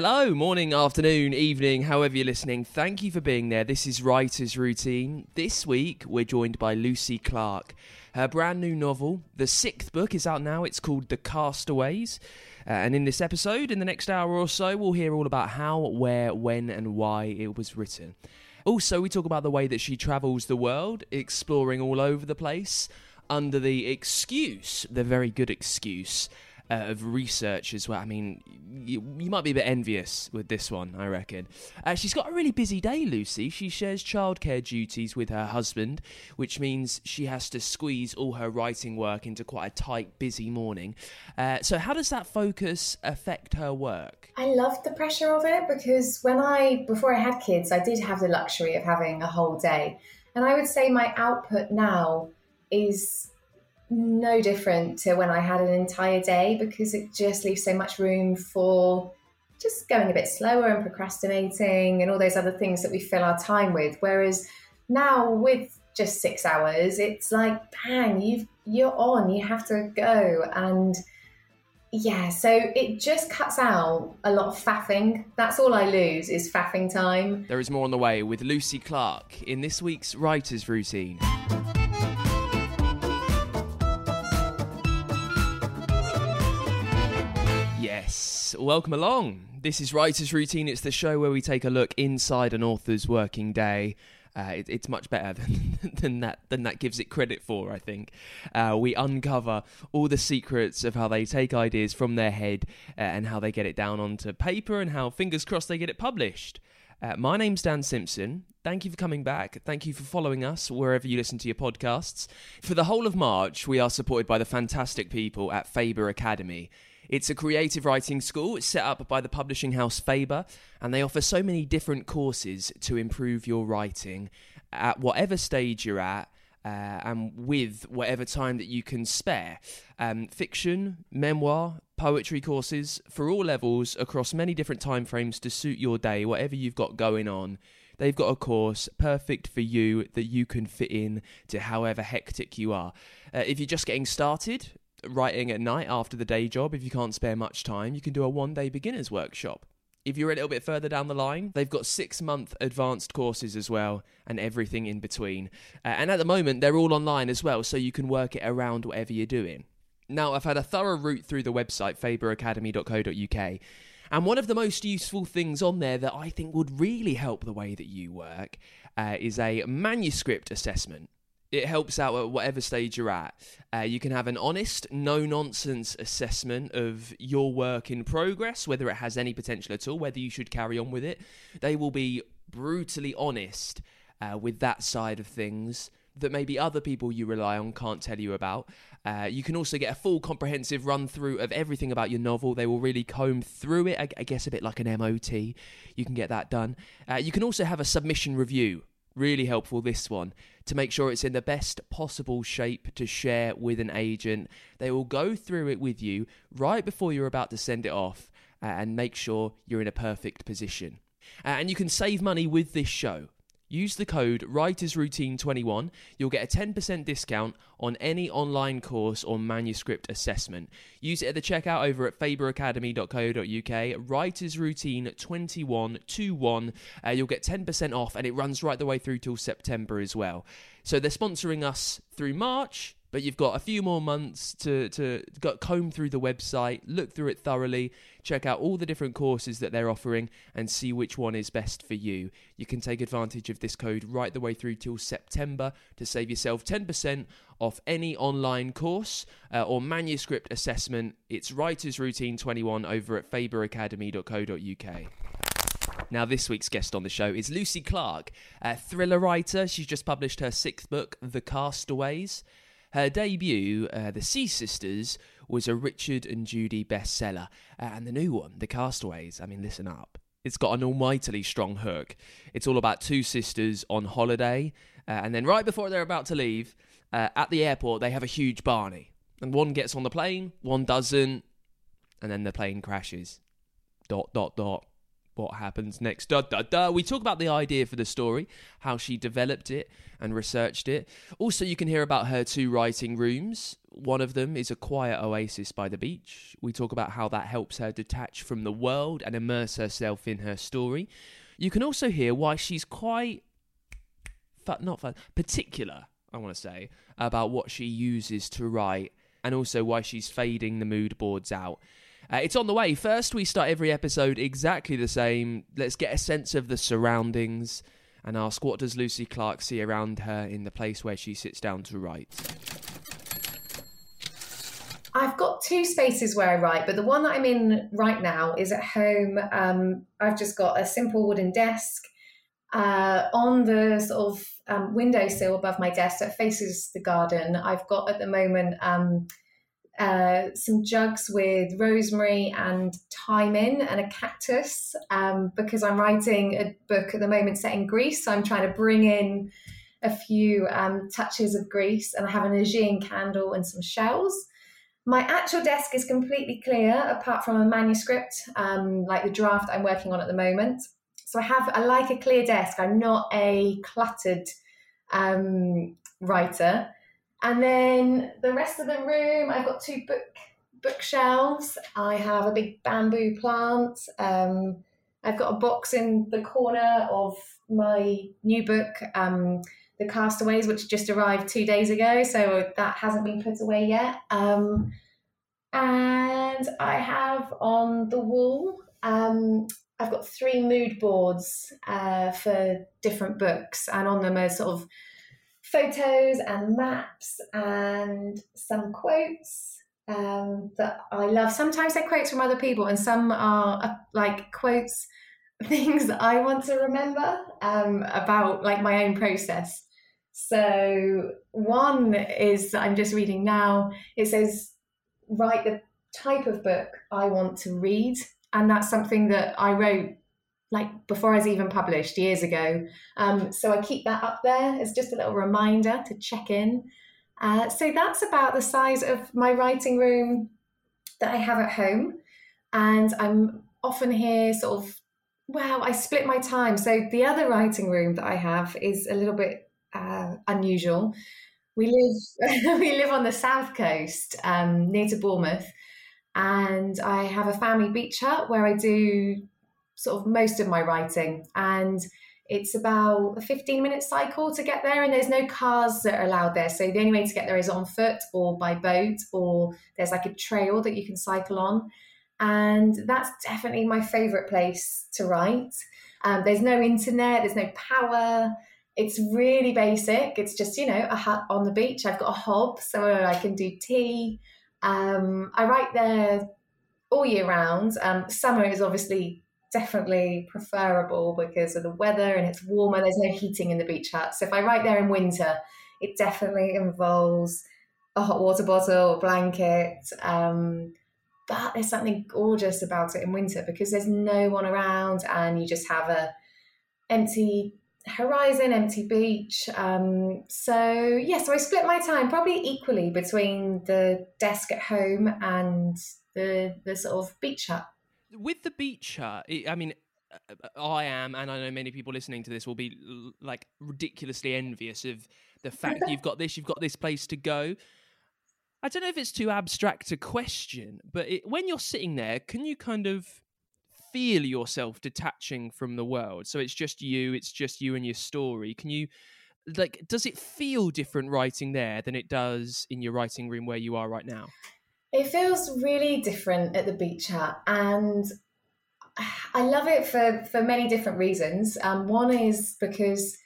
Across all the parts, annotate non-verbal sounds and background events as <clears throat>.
Hello, morning, afternoon, evening, however you're listening. Thank you for being there. This is Writer's Routine. This week, we're joined by Lucy Clarke. Her brand new novel, the sixth book, is out now. It's called The Castaways. Uh, and in this episode, in the next hour or so, we'll hear all about how, where, when, and why it was written. Also, we talk about the way that she travels the world, exploring all over the place, under the excuse, the very good excuse, uh, of research as well. I mean, you, you might be a bit envious with this one, I reckon. Uh, she's got a really busy day, Lucy. She shares childcare duties with her husband, which means she has to squeeze all her writing work into quite a tight, busy morning. Uh, so, how does that focus affect her work? I loved the pressure of it because when I, before I had kids, I did have the luxury of having a whole day. And I would say my output now is no different to when I had an entire day because it just leaves so much room for just going a bit slower and procrastinating and all those other things that we fill our time with. Whereas now with just six hours, it's like bang, you've you're on, you have to go. And yeah, so it just cuts out a lot of faffing. That's all I lose is faffing time. There is more on the way with Lucy Clarke in this week's Writer's Routine. Welcome along. This is Writer's Routine. It's the show where we take a look inside an author's working day. Uh, it, it's much better <laughs> than, than that than that gives it credit for. I think uh, we uncover all the secrets of how they take ideas from their head uh, and how they get it down onto paper and how fingers crossed they get it published. Uh, my name's Dan Simpson. Thank you for coming back. Thank you for following us wherever you listen to your podcasts. For the whole of March, we are supported by the fantastic people at Faber Academy. It's a creative writing school. Set up by the publishing house Faber, and they offer so many different courses to improve your writing at whatever stage you're at. Uh, and with whatever time that you can spare. Um, fiction, memoir, poetry courses for all levels across many different timeframes to suit your day, whatever you've got going on. They've got a course perfect for you that you can fit in to however hectic you are. Uh, if you're just getting started, writing at night after the day job, if you can't spare much time, you can do a one day beginner's workshop. If you're a little bit further down the line, they've got six month advanced courses as well and everything in between. Uh, and at the moment, they're all online as well, so you can work it around whatever you're doing. Now, I've had a thorough route through the website, faberacademy.co.uk. And one of the most useful things on there that I think would really help the way that you work uh, is a manuscript assessment it helps out at whatever stage you're at. Uh, you can have an honest, no nonsense assessment of your work in progress, whether it has any potential at all, whether you should carry on with it. They will be brutally honest uh, with that side of things that maybe other people you rely on can't tell you about. Uh, you can also get a full comprehensive run through of everything about your novel. They will really comb through it, I, I guess a bit like an MOT. You can get that done. Uh, you can also have a submission review really helpful this one to make sure it's in the best possible shape to share with an agent. They will go through it with you right before you're about to send it off uh, and make sure you're in a perfect position. Uh, and you can save money with this show. Use the code WritersRoutine21. You'll get a 10% discount on any online course or manuscript assessment. Use it at the checkout over at faberacademy.co.uk. WritersRoutine2121. Uh, you'll get 10% off and it runs right the way through till September as well. So they're sponsoring us through March but you've got a few more months to to got comb through the website, look through it thoroughly, check out all the different courses that they're offering, and see which one is best for you. You can take advantage of this code right the way through till September to save yourself 10% off any online course uh, or manuscript assessment. It's Writers Routine 21 over at faberacademy.co.uk. Now, this week's guest on the show is Lucy Clarke, a thriller writer. She's just published her sixth book, The Castaways. Her debut, uh, The Sea Sisters, was a Richard and Judy bestseller. Uh, and the new one, The Castaways, I mean, listen up. It's got an almightily strong hook. It's all about two sisters on holiday. Uh, and then, right before they're about to leave, uh, at the airport, they have a huge Barney. And one gets on the plane, one doesn't. And then the plane crashes. Dot, dot, dot what happens next. Da, da, da. We talk about the idea for the story, how she developed it and researched it. Also, you can hear about her two writing rooms. One of them is a quiet oasis by the beach. We talk about how that helps her detach from the world and immerse herself in her story. You can also hear why she's quite, not particular, I want to say, about what she uses to write and also why she's fading the mood boards out uh, it's on the way. First, we start every episode exactly the same. Let's get a sense of the surroundings and ask what does Lucy Clarke see around her in the place where she sits down to write. I've got two spaces where I write, but the one that I'm in right now is at home. Um, I've just got a simple wooden desk. Uh, on the sort of um, windowsill above my desk that faces the garden, I've got at the moment um, uh, some jugs with rosemary and thyme in and a cactus um, because I'm writing a book at the moment set in Greece. So I'm trying to bring in a few um, touches of Greece and I have an Aegean candle and some shells. My actual desk is completely clear apart from a manuscript, um, like the draft I'm working on at the moment. So I have, I like a clear desk. I'm not a cluttered um, writer. And then the rest of the room, I've got two book bookshelves. I have a big bamboo plant. Um, I've got a box in the corner of my new book, um, The Castaways, which just arrived two days ago. So that hasn't been put away yet. Um, and I have on the wall, um, I've got three mood boards uh, for different books, and on them are sort of photos and maps and some quotes um, that I love. Sometimes they're quotes from other people, and some are uh, like quotes, <laughs> things that I want to remember um, about like my own process. So one is I'm just reading now. It says, "Write the type of book I want to read," and that's something that I wrote like before I was even published years ago. Um, so I keep that up there as just a little reminder to check in. Uh, so that's about the size of my writing room that I have at home. And I'm often here sort of, well, I split my time. So the other writing room that I have is a little bit uh, unusual. We live <laughs> we live on the south coast, um, near to Bournemouth, and I have a family beach hut where I do sort of most of my writing. And it's about a 15 minute cycle to get there, and there's no cars that are allowed there. So the only way to get there is on foot or by boat, or there's like a trail that you can cycle on. And that's definitely my favorite place to write. Um, there's no internet, there's no power. It's really basic. It's just, you know, a hut on the beach. I've got a hob so I can do tea. Um, I write there all year round. Um, summer is obviously definitely preferable because of the weather and it's warmer. There's no heating in the beach hut. So if I write there in winter, it definitely involves a hot water bottle, blanket. Um, but there's something gorgeous about it in winter because there's no one around and you just have a empty horizon, empty beach. Um, so yeah, so I split my time probably equally between the desk at home and the the sort of beach hut with the beach hut, I mean, uh, I am, and I know many people listening to this will be like ridiculously envious of the fact you've got this, you've got this place to go. I don't know if it's too abstract a question, but it, when you're sitting there, can you kind of feel yourself detaching from the world? So it's just you, it's just you and your story. Can you, like, does it feel different writing there than it does in your writing room where you are right now? It feels really different at the beach hut, and I love it for for many different reasons. Um, one is because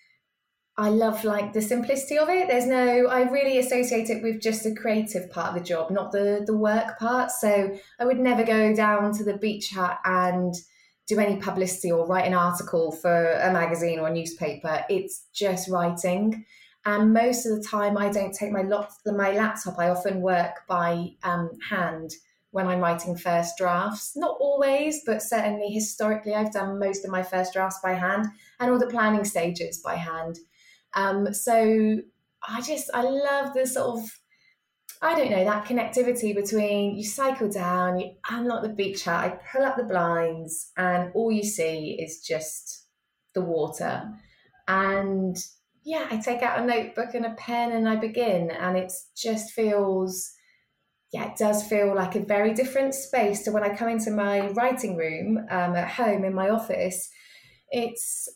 I love like the simplicity of it. There's no, I really associate it with just the creative part of the job, not the the work part. So I would never go down to the beach hut and do any publicity or write an article for a magazine or a newspaper. It's just writing. And most of the time, I don't take my my laptop. I often work by um, hand when I'm writing first drafts. Not always, but certainly historically, I've done most of my first drafts by hand and all the planning stages by hand. Um, so I just, I love the sort of, I don't know, that connectivity between you cycle down, you unlock the beach hut, I pull up the blinds, and all you see is just the water. And yeah, I take out a notebook and a pen and I begin, and it just feels, yeah, it does feel like a very different space to when I come into my writing room um, at home in my office. It's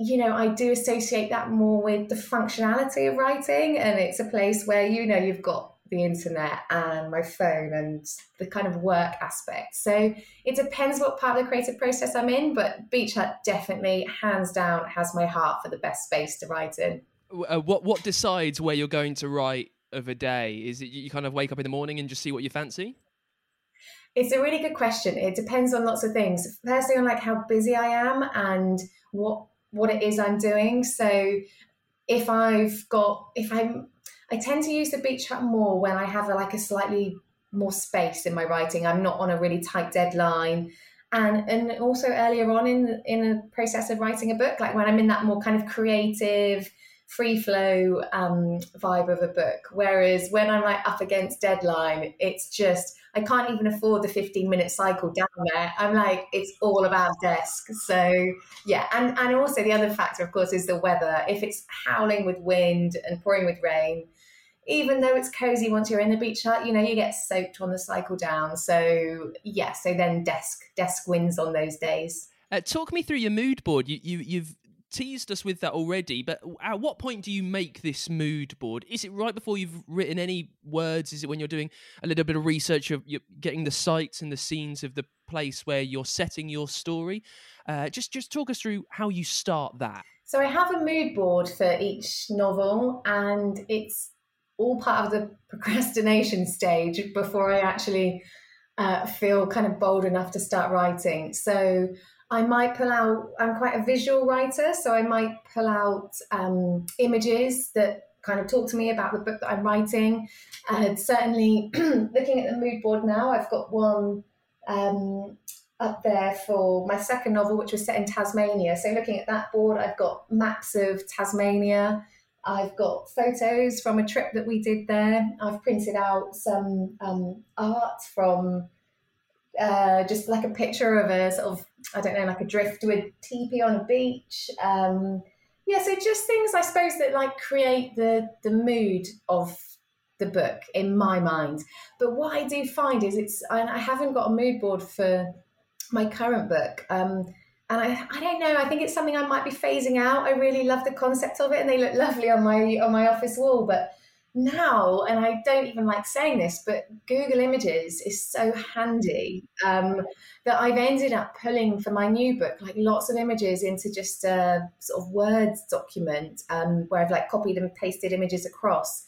you know, I do associate that more with the functionality of writing, and it's a place where you know you've got the internet and my phone and the kind of work aspect. So it depends what part of the creative process I'm in, but Beach Hut definitely, hands down, has my heart for the best space to write in. Uh, what what decides where you're going to write of a day? Is it you kind of wake up in the morning and just see what you fancy? It's a really good question. It depends on lots of things. Firstly, on like how busy I am and what what it is I'm doing. So if I've got, if I'm, I tend to use the beach hut more when I have a, like a slightly more space in my writing. I'm not on a really tight deadline. And, and also earlier on in in a process of writing a book, like when I'm in that more kind of creative, free flow um, vibe of a book. Whereas when I'm like up against deadline, it's just I can't even afford the 15 minute cycle down there. I'm like, it's all about desk. So yeah, and and also the other factor, of course, is the weather. If it's howling with wind and pouring with rain, even though it's cozy once you're in the beach hut, you know, you get soaked on the cycle down. So yeah, so then desk desk wins on those days. Uh, talk me through your mood board. You, you you've teased us with that already, but at what point do you make this mood board? Is it right before you've written any words? Is it when you're doing a little bit of research of you're getting the sights and the scenes of the place where you're setting your story? Uh, just just talk us through how you start that. So I have a mood board for each novel, and it's all part of the <laughs> procrastination stage before I actually uh, feel kind of bold enough to start writing. So I might pull out, I'm quite a visual writer, so I might pull out um, images that kind of talk to me about the book that I'm writing. And certainly, <clears throat> looking at the mood board now, I've got one um, up there for my second novel, which was set in Tasmania. So, looking at that board, I've got maps of Tasmania. I've got photos from a trip that we did there. I've printed out some um, art from uh, just like a picture of a sort of I don't know like a driftwood teepee on a beach. Um, yeah, so just things I suppose that like create the the mood of the book in my mind. But what I do find is it's I, haven't got a mood board for my current book. Um, and I, I don't know. I think it's something I might be phasing out. I really love the concept of it, and they look lovely on my on my office wall. But now, and I don't even like saying this, but Google Images is so handy um, that I've ended up pulling for my new book like lots of images into just a sort of Words document um, where I've like copied and pasted images across.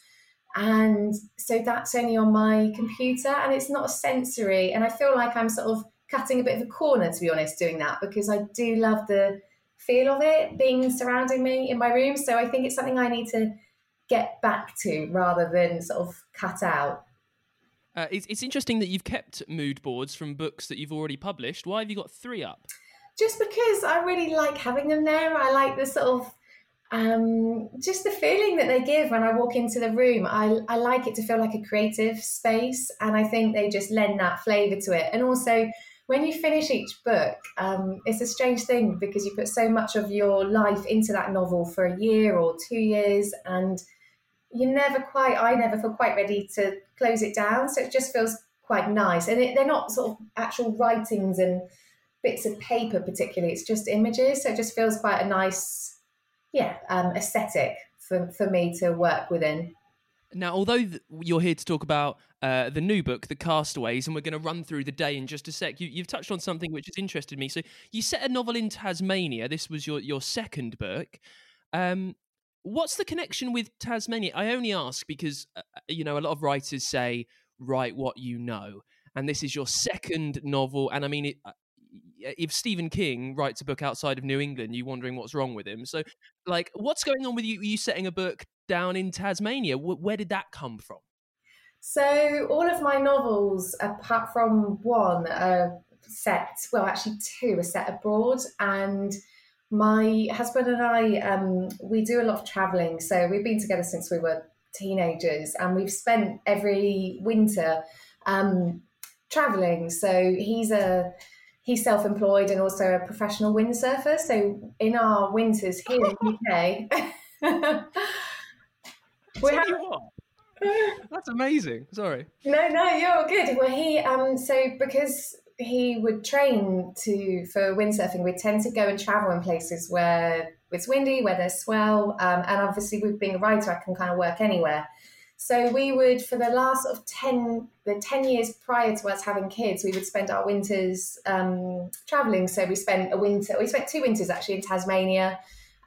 And so that's only on my computer and it's not a sensory. And I feel like I'm sort of cutting a bit of a corner, to be honest, doing that because I do love the feel of it being surrounding me in my room. So I think it's something I need to get back to rather than sort of cut out. Uh, it's, it's interesting that you've kept mood boards from books that you've already published. Why have you got three up? Just because I really like having them there. I like the sort of um, just the feeling that they give when I walk into the room. I, I like it to feel like a creative space, and I think they just lend that flavour to it. And also, when you finish each book, um, it's a strange thing because you put so much of your life into that novel for a year or two years, and you never quite, I never feel quite ready to close it down. So it just feels quite nice. And it, they're not sort of actual writings and bits of paper, particularly, it's just images. So it just feels quite a nice, yeah, um, aesthetic for, for me to work within. Now, although th- you're here to talk about uh, the new book, The Castaways, and we're going to run through the day in just a sec, you, have touched on something which has interested me. So, you set a novel in Tasmania. This was your, your second book. Um, what's the connection with Tasmania? I only ask because, uh, uh, you know, a lot of writers say, write what you know. And this is your second novel. And I mean, it, uh, if Stephen King writes a book outside of New England, you're wondering what's wrong with him. So, like, what's going on with you? You setting a book down in Tasmania? Where did that come from? So, all of my novels, apart from one, are set, well, actually, two are set abroad. And my husband and I, um, we do a lot of traveling. So, we've been together since we were teenagers, and we've spent every winter um, traveling. So, he's a he's self-employed and also a professional windsurfer. So in our winters here in the UK, we have, That's amazing. Sorry. No, no, you're good. Well, he um, so because he would train to for windsurfing, we tend to go and travel in places where it's windy, where there's swell, um, and obviously, with being a writer, I can kind of work anywhere. So we would, for the last sort of ten, the ten years prior to us having kids, we would spend our winters um, traveling. So we spent a winter, we spent two winters actually in Tasmania,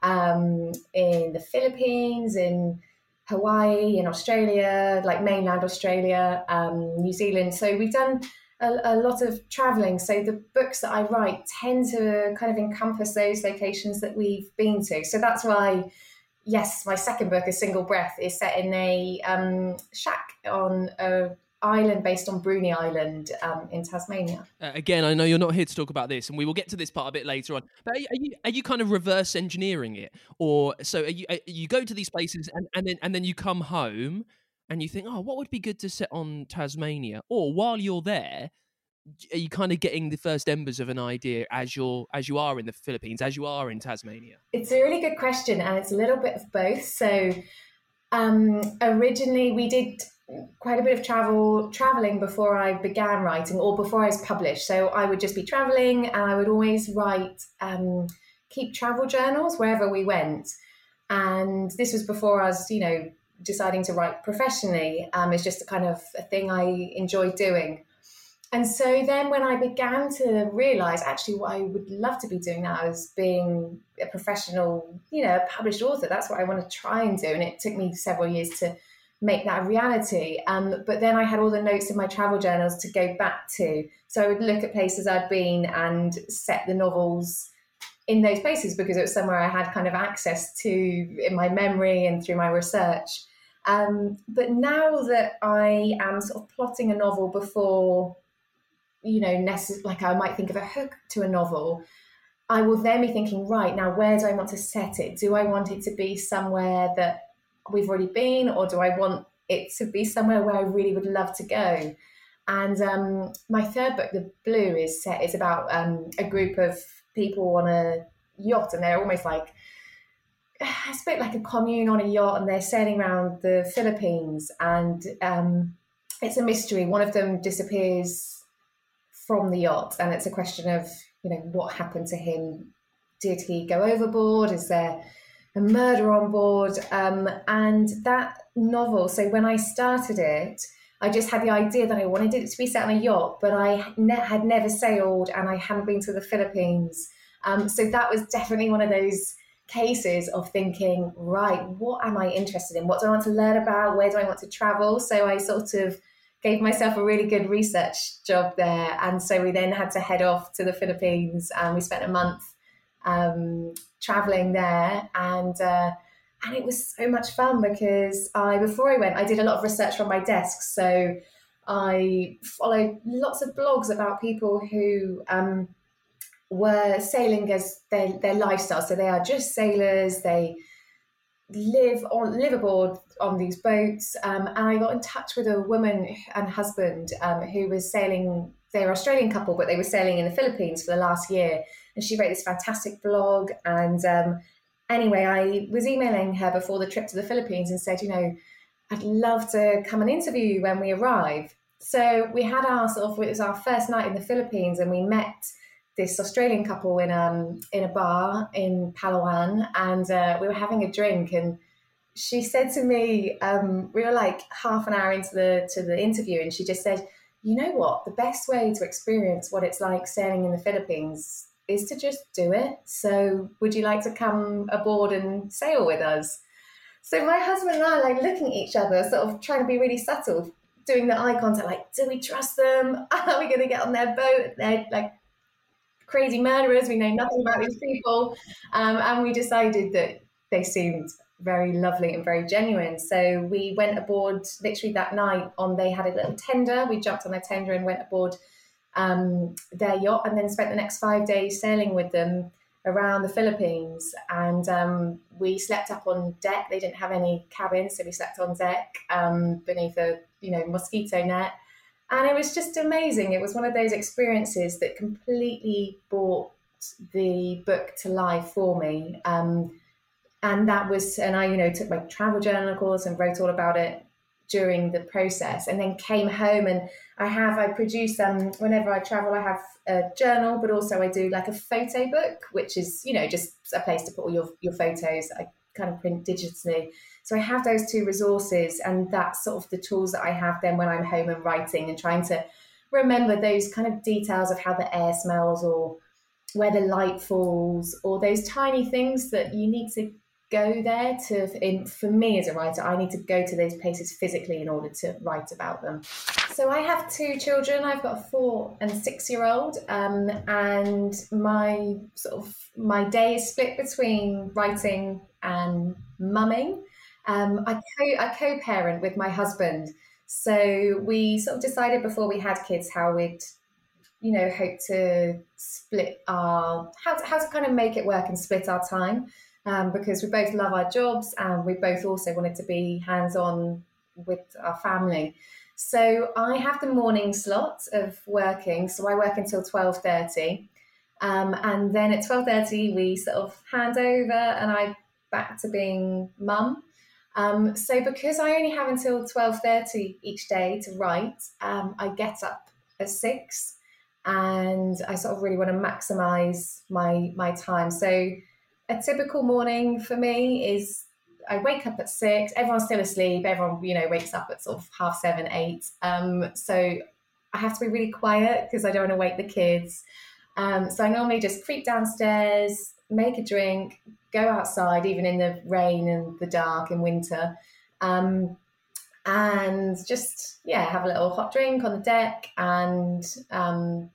um, in the Philippines, in Hawaii, in Australia, like mainland Australia, um, New Zealand. So we've done a, a, lot of traveling. So the books that I write tend to kind of encompass those locations that we've been to. So that's why, yes, my second book, A Single Breath, is set in a um, shack on a island based on Bruny Island um, in Tasmania. Uh, again, I know you're not here to talk about this, and we will get to this part a bit later on. But are you, are you, are you kind of reverse engineering it, or so are you? Are you go to these places and, and then and then you come home and you think, oh, what would be good to set on Tasmania? Or while you're there, are you kind of getting the first embers of an idea as you're as you are in the Philippines, as you are in Tasmania? It's a really good question, and it's a little bit of both. So. Um, originally, we did quite a bit of travel traveling before I began writing or before I was published. So I would just be traveling and I would always write, um, keep travel journals wherever we went. And this was before I was, you know, deciding to write professionally. Um, just a kind of a thing I enjoy doing. And so then when I began to realize actually what I would love to be doing now is being a professional, you know, a published author. That's what I want to try and do. And it took me several years to make that a reality. Um, but then I had all the notes in my travel journals to go back to. So I would look at places I'd been and set the novels in those places because it was somewhere I had kind of access to in my memory and through my research. Um, but now that I am sort of plotting a novel before, you know, necess- like I might think of a hook to a novel, I will then be thinking, right, now where do I want to set it? Do I want it to be somewhere that we've already been, or do I want it to be somewhere where I really would love to go? And um, my third book, The Blue, is set is about um, a group of people on a yacht, and they're almost like it's a bit like a commune on a yacht, and they're sailing around the Philippines, and um, it's a mystery. One of them disappears from the yacht, and it's a question of you know what happened to him. Did he go overboard? Is there a murder on board. Um, and that novel, so when I started it, I just had the idea that I wanted it to be set on a yacht, but I ne- had never sailed and I hadn't been to the Philippines. Um, so that was definitely one of those cases of thinking, right, what am I interested in? What do I want to learn about? Where do I want to travel? So I sort of gave myself a really good research job there. And so we then had to head off to the Philippines and we spent a month um, traveling there and uh, and it was so much fun because I before I went I did a lot of research from my desk so I followed lots of blogs about people who um, were sailing as their, their lifestyle so they are just sailors they live on live aboard on these boats um, and I got in touch with a woman and husband um, who was sailing they were Australian couple, but they were sailing in the Philippines for the last year. And she wrote this fantastic blog. And um, anyway, I was emailing her before the trip to the Philippines and said, you know, I'd love to come and interview you when we arrive. So we had our sort of it was our first night in the Philippines, and we met this Australian couple in um in a bar in Palawan, and uh, we were having a drink, and she said to me, um, we were like half an hour into the to the interview, and she just said, "You know what? The best way to experience what it's like sailing in the Philippines is to just do it. So, would you like to come aboard and sail with us?" So my husband and I like looking at each other, sort of trying to be really subtle, doing the eye contact, like, do we trust them? <laughs> Are we going to get on their boat? They're like crazy murderers. We know nothing about these people. Um, and we decided that they seemed very lovely and very genuine. So we went aboard literally that night on, they had a little tender. We jumped on their tender and went aboard um, their yacht and then spent the next five days sailing with them around the Philippines, and um, we slept up on deck. They didn't have any cabins, so we slept on deck um, beneath a you know mosquito net, and it was just amazing. It was one of those experiences that completely brought the book to life for me. Um, and that was, and I, you know, took my travel journal course and wrote all about it during the process and then came home and I have I produce um whenever I travel I have a journal but also I do like a photo book which is you know just a place to put all your your photos I kind of print digitally. So I have those two resources and that's sort of the tools that I have then when I'm home and writing and trying to remember those kind of details of how the air smells or where the light falls or those tiny things that you need to go there to in for me as a writer i need to go to those places physically in order to write about them. So i have two children. I've got a four and six year old um, and my sort of my day is split between writing and mumming um, I, co- I co-parent with my husband so we sort of decided before we had kids how we'd you know hope to split our how to, how to kind of make it work and split our time um, because we both love our jobs and we both also wanted to be hands on with our family. So I have the morning slot of working. So I work until twelve thirty, um, and then at twelve thirty we sort of hand over, and I back to being mum. Um, so because I only have until twelve thirty each day to write, um, I get up at six, and I sort of really want to maximise my my time. So a typical morning for me is I wake up at six, everyone's still asleep, everyone, you know, wakes up at sort of half seven, eight. Um, so I have to be really quiet because I don't want to wake the kids. Um, so I normally just creep downstairs, make a drink, go outside, even in the rain and the dark in winter, um, and just yeah, have a little hot drink on the deck, and um,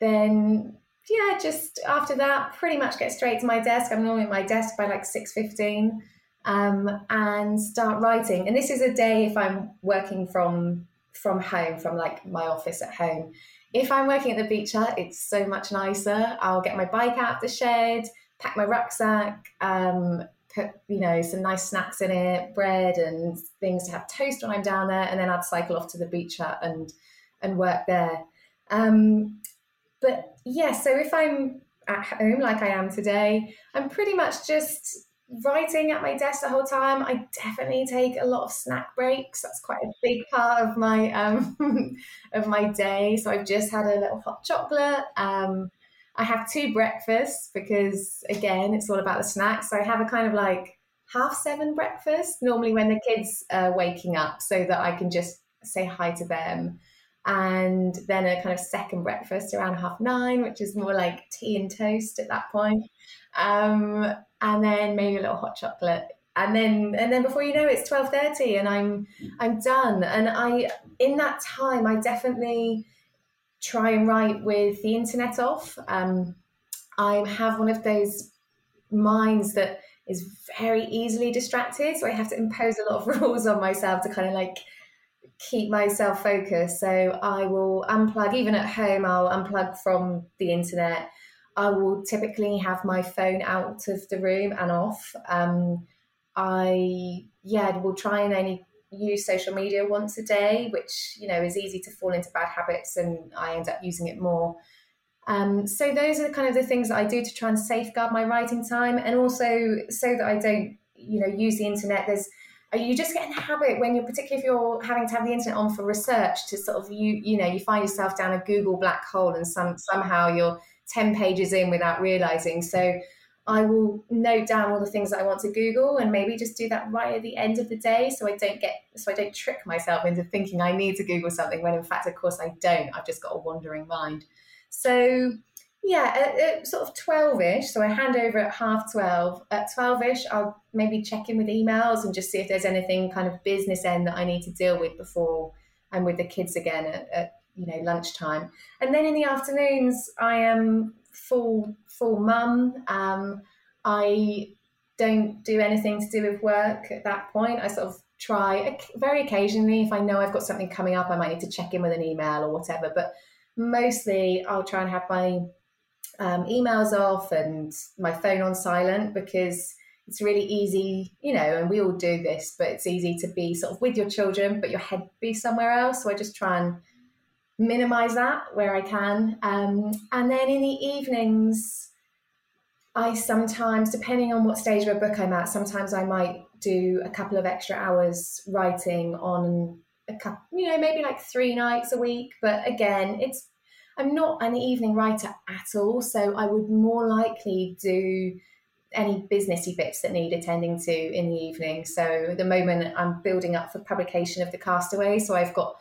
then yeah, just after that, pretty much get straight to my desk. I'm normally at my desk by like six fifteen, um, and start writing. And this is a day if I'm working from from home, from like my office at home. If I'm working at the beach hut, it's so much nicer. I'll get my bike out of the shed, pack my rucksack, um, put you know some nice snacks in it, bread and things to have toast when I'm down there, and then I'd cycle off to the beach hut and and work there. Um, but yeah, so if I'm at home like I am today, I'm pretty much just writing at my desk the whole time. I definitely take a lot of snack breaks. That's quite a big part of my um, <laughs> of my day. So I've just had a little hot chocolate. Um, I have two breakfasts because again, it's all about the snacks. So I have a kind of like half seven breakfast normally when the kids are waking up, so that I can just say hi to them and then a kind of second breakfast around half nine, which is more like tea and toast at that point. Um, and then maybe a little hot chocolate. And then and then before you know it, it's twelve thirty and I'm I'm done. And I in that time I definitely try and write with the internet off. Um, I have one of those minds that is very easily distracted. So I have to impose a lot of <laughs> rules on myself to kind of like keep myself focused. So I will unplug, even at home, I'll unplug from the internet. I will typically have my phone out of the room and off. Um, I, yeah, will try and only use social media once a day, which you know is easy to fall into bad habits, and I end up using it more. Um, so those are kind of the things that I do to try and safeguard my writing time, and also so that I don't, you know, use the internet. There's you just get in the habit when you're particularly if you're having to have the internet on for research to sort of you you know you find yourself down a Google black hole and some somehow you're 10 pages in without realizing so I will note down all the things that I want to Google and maybe just do that right at the end of the day so I don't get so I don't trick myself into thinking I need to Google something when in fact of course I don't I've just got a wandering mind so yeah, at, at sort of 12 ish. So I hand over at half 12. At 12 ish, I'll maybe check in with emails and just see if there's anything kind of business end that I need to deal with before I'm with the kids again at, at you know lunchtime. And then in the afternoons, I am full full mum. Um, I don't do anything to do with work at that point. I sort of try very occasionally if I know I've got something coming up, I might need to check in with an email or whatever. But mostly, I'll try and have my um, emails off and my phone on silent because it's really easy, you know, and we all do this, but it's easy to be sort of with your children, but your head be somewhere else. So I just try and minimize that where I can. Um, and then in the evenings, I sometimes, depending on what stage of a book I'm at, sometimes I might do a couple of extra hours writing on a couple, you know, maybe like three nights a week. But again, it's I'm not an evening writer at all, so I would more likely do any businessy bits that need attending to in the evening. So at the moment, I'm building up for publication of the Castaway. So I've got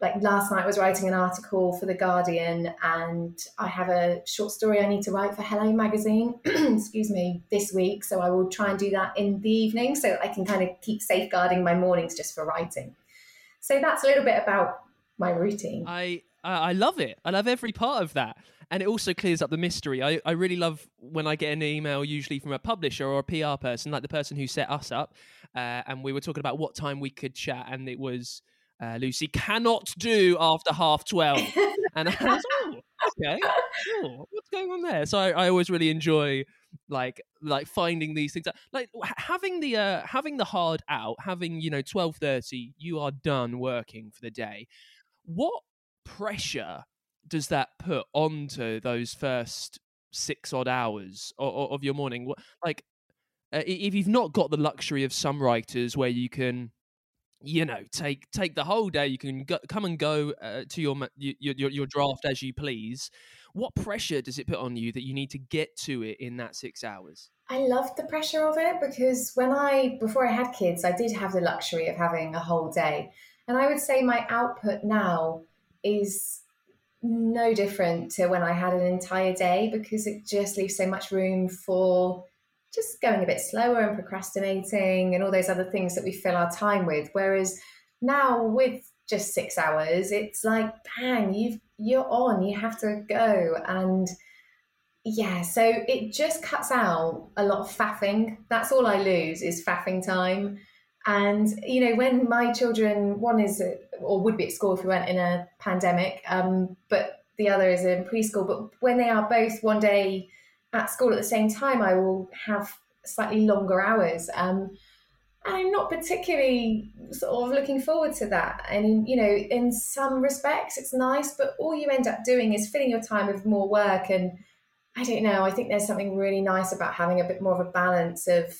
like last night I was writing an article for the Guardian, and I have a short story I need to write for Hello magazine. <clears throat> excuse me, this week. So I will try and do that in the evening, so I can kind of keep safeguarding my mornings just for writing. So that's a little bit about my routine. I I love it. I love every part of that. And it also clears up the mystery. I, I really love when I get an email, usually from a publisher or a PR person, like the person who set us up. Uh, and we were talking about what time we could chat. And it was uh, Lucy cannot do after half 12. <laughs> and I was oh, okay. Oh, what's going on there? So I, I always really enjoy like like finding these things like having the uh having the hard out having you know 12:30 you are done working for the day what pressure does that put onto those first six odd hours of, of your morning? Like, uh, if you've not got the luxury of some writers where you can you know take take the whole day you can go, come and go uh, to your, your, your your draft as you please. What pressure does it put on you that you need to get to it in that 6 hours? I loved the pressure of it because when I before I had kids I did have the luxury of having a whole day. And I would say my output now is no different to when I had an entire day because it just leaves so much room for just going a bit slower and procrastinating and all those other things that we fill our time with. Whereas now with just six hours, it's like bang, you've you're on, you have to go. And yeah, so it just cuts out a lot of faffing. That's all I lose is faffing time. And you know, when my children, one is or would be at school if we weren't in a pandemic, um, but the other is in preschool. But when they are both one day at school at the same time, I will have slightly longer hours. Um, I'm not particularly sort of looking forward to that. And you know, in some respects, it's nice, but all you end up doing is filling your time with more work. And I don't know. I think there's something really nice about having a bit more of a balance of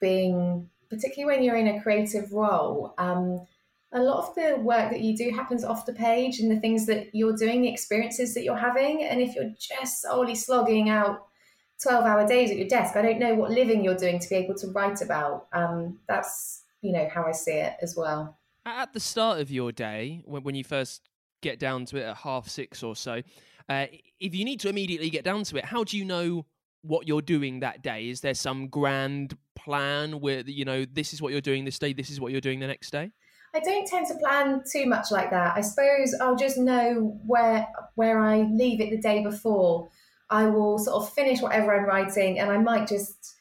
being particularly when you're in a creative role, um, a lot of the work that you do happens off the page and the things that you're doing, the experiences that you're having. And if you're just solely slogging out 12 hour days at your desk, I don't know what living you're doing to be able to write about. Um, that's, you know, how I see it as well. At the start of your day, when, when you first get down to it at half six or so, uh, if you need to immediately get down to it, how do you know what you're doing that day? Is there some grand plan where you know this is what you're doing this day, this is what you're doing the next day? I don't tend to plan too much like that. I suppose I'll just know where where I leave it the day before. I will sort of finish whatever I'm writing, and I might just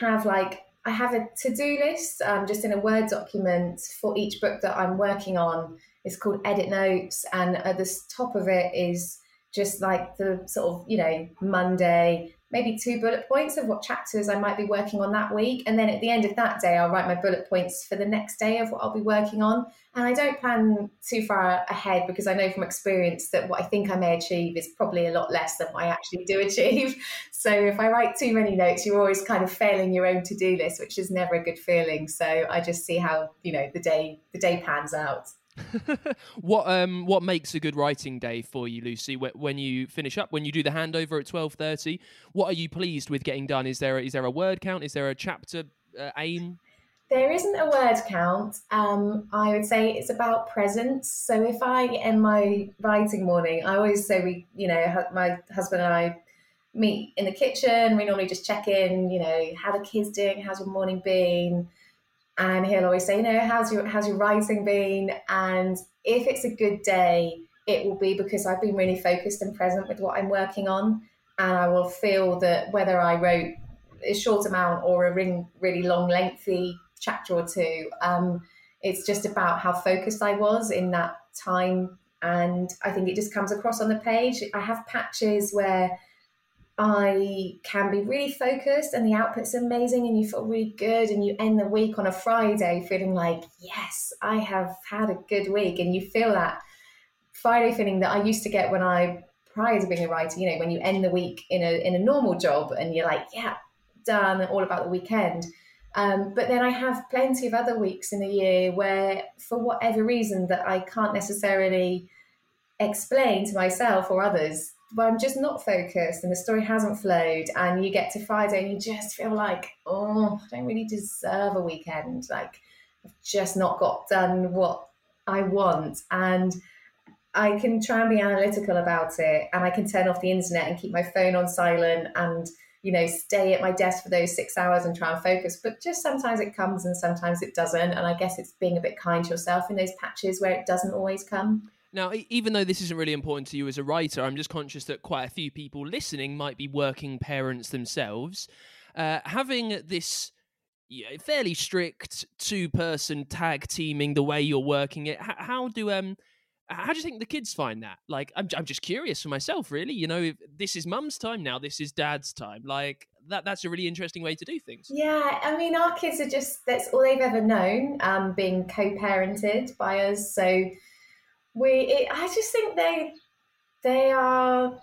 have like I have a to do list um, just in a Word document for each book that I'm working on. It's called Edit Notes, and at the top of it is just like the sort of you know Monday, maybe two bullet points of what chapters I might be working on that week. And then at the end of that day, I'll write my bullet points for the next day of what I'll be working on. And I don't plan too far ahead because I know from experience that what I think I may achieve is probably a lot less than what I actually do <laughs> achieve. So if I write too many notes, you're always kind of failing your own to-do list, which is never a good feeling. So I just see how, you know, the day the day pans out. <laughs> what um what makes a good writing day for you, Lucy? When you finish up, when you do the handover at twelve thirty, what are you pleased with getting done? Is there a, is there a word count? Is there a chapter uh, aim? There isn't a word count. Um, I would say it's about presence. So if I end my writing morning, I always say we, you know, my husband and I meet in the kitchen. We normally just check in, you know, how the kids doing, how's your morning been and he'll always say, you know, how's your how's your writing been? And if it's a good day, it will be because I've been really focused and present with what I'm working on, and I will feel that whether I wrote a short amount or a really long, lengthy chapter or two, um, it's just about how focused I was in that time, and I think it just comes across on the page. I have patches where I can be really focused and the output's amazing and you feel really good and you end the week on a Friday feeling like, yes, I have had a good week. And you feel that Friday feeling that I used to get when I, prior to being a writer, you know, when you end the week in a, in a normal job and you're like, yeah, done, all about the weekend. Um, but then I have plenty of other weeks in the year where, for whatever reason that I can't necessarily explain to myself or others, but I'm just not focused and the story hasn't flowed, and you get to Friday and you just feel like, oh, I don't really deserve a weekend. Like, I've just not got done what I want. And I can try and be analytical about it, and I can turn off the internet and keep my phone on silent and you know stay at my desk for those six hours and try and focus but just sometimes it comes and sometimes it doesn't and i guess it's being a bit kind to yourself in those patches where it doesn't always come now, even though this isn't really important to you as a writer, I'm just conscious that quite a few people listening might be working parents themselves. Uh, having this fairly strict two-person tag teaming the way you're working it, how, how do um how do you think the kids find that? Like, I'm, I'm just curious for myself, really. You know, this is mum's time now, this is dad's time. Like, that that's a really interesting way to do things. Yeah, I mean, our kids are just, that's all they've ever known, um, being co parented by us. So, we it, I just think they they are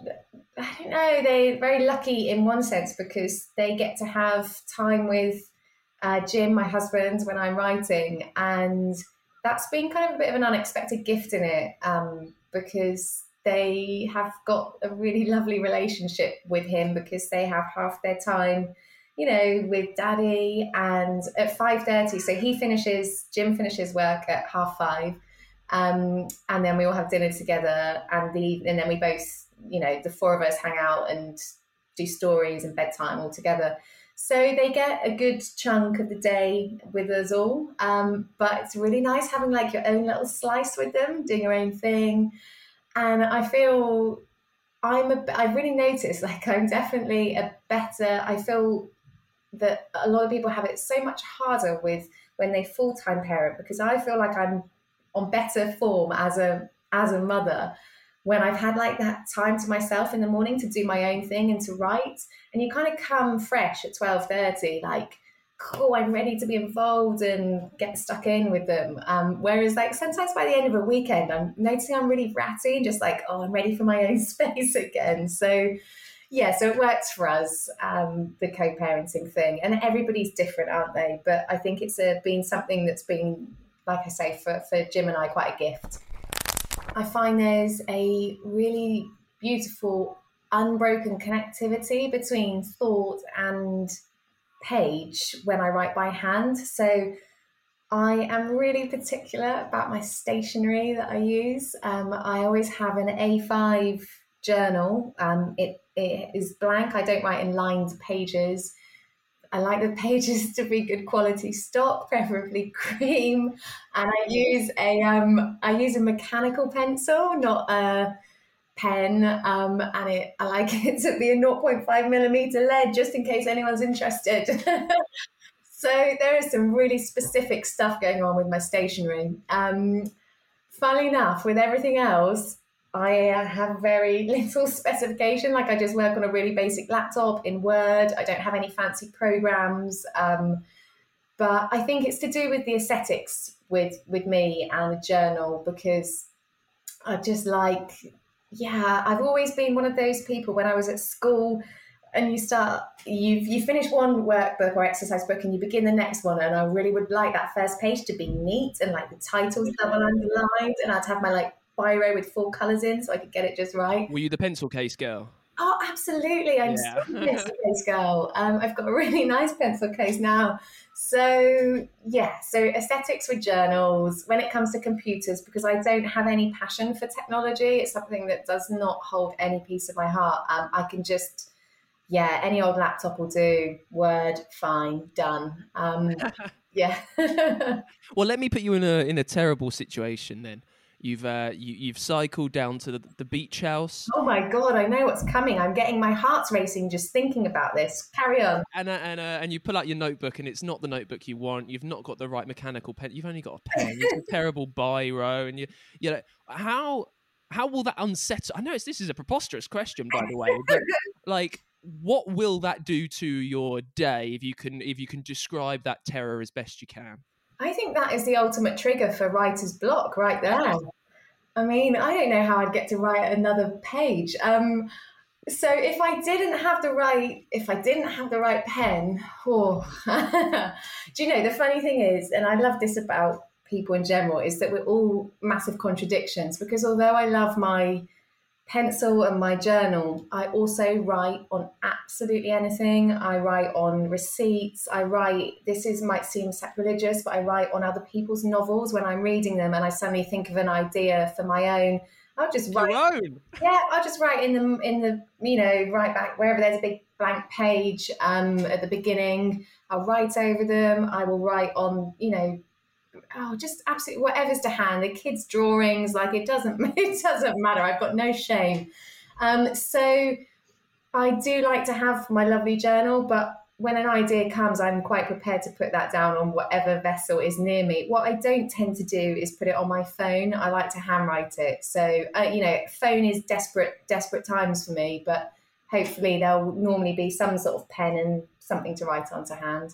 I don't know they're very lucky in one sense because they get to have time with uh, Jim, my husband, when I'm writing, and that's been kind of a bit of an unexpected gift in it um, because they have got a really lovely relationship with him because they have half their time you know with daddy and at 5.30 so he finishes jim finishes work at half five um, and then we all have dinner together, and the and then we both, you know, the four of us hang out and do stories and bedtime all together. So they get a good chunk of the day with us all. Um, but it's really nice having like your own little slice with them, doing your own thing. And I feel I'm a, I've really noticed <laughs> like I'm definitely a better, I feel that a lot of people have it so much harder with when they full time parent because I feel like I'm on better form as a as a mother when I've had like that time to myself in the morning to do my own thing and to write. And you kind of come fresh at twelve thirty, like, cool, I'm ready to be involved and get stuck in with them. Um, whereas like sometimes by the end of a weekend, I'm noticing I'm really ratty and just like, oh, I'm ready for my own <laughs> space again. So yeah, so it works for us, um, the co-parenting thing, and everybody's different, aren't they? But I think it's a, been something that's been like I say, for, for Jim and I, quite a gift. I find there's a really beautiful, unbroken connectivity between thought and page when I write by hand. So I am really particular about my stationery that I use. Um, I always have an A5 journal. Um, it, it is blank, I don't write in lined pages. I like the pages <laughs> to be good quality stock, preferably cream, and I use a um, I use a mechanical pencil, not a pen, um, and it I like <laughs> it to be a 0.5 millimeter lead, just in case anyone's interested. <laughs> so there is some really specific stuff going on with my stationery. Um, funnily enough, with everything else, I have very <laughs> little specification. Like I just work on a really basic laptop in Word. I don't have any fancy programs. Um, but I think it's to do with the aesthetics with with me and the journal because I just like, yeah, I've always been one of those people when I was at school and you start you've you finish one workbook or exercise book and you begin the next one and I really would like that first page to be neat and like the titles double underlined and I'd have my like biro with full colours in so I could get it just right. Were you the pencil case girl? Oh, absolutely. I'm yeah. still <laughs> a pencil case girl. Um, I've got a really <laughs> nice pencil case now. So, yeah, so aesthetics with journals when it comes to computers, because I don't have any passion for technology, it's something that does not hold any piece of my heart. Um, I can just, yeah, any old laptop will do. Word, fine, done. Um, <laughs> yeah. well, let me put you in a in a terrible situation then. You've uh, you, have cycled down to the, the, beach house. Oh my god! I know what's coming. I'm getting my heart's racing just thinking about this. Carry on. And uh, and uh, and you pull out your notebook, and it's not the notebook you want. You've not got the right mechanical pen. You've only got a pen. It's a <laughs> terrible biro, and you you know how how will that unsettle? I know it's this is a preposterous question, by the way, <laughs> but like what will that do to your day if you can if you can describe that terror as best you can? I think that is the ultimate trigger for writer's block right there. I mean, I don't know how I'd get to write another page. Um, so if I didn't have the right, if I didn't have the right pen, oh, <laughs> do you know the funny thing is, and I love this about people in general, is that we're all massive contradictions because although I love my pencil and my journal, I also write on absolutely anything. I write on receipts. I write, this is might seem sacrilegious, but I write on other people's novels when I'm reading them and I suddenly think of an idea for my own. I'll just write. Yeah, I'll just write in the in the you know right back wherever there's a big blank page um, at the beginning. I'll write over them. I will write on you know oh, just absolutely whatever's to hand. The kids' drawings, like it doesn't <laughs> it doesn't matter. I've got no shame. Um, so I do like to have my lovely journal, but when an idea comes, I'm quite prepared to put that down on whatever vessel is near me. What I don't tend to do is put it on my phone. I like to handwrite it. So uh, you know, phone is desperate, desperate times for me, but hopefully there'll normally be some sort of pen and something to write on to hand.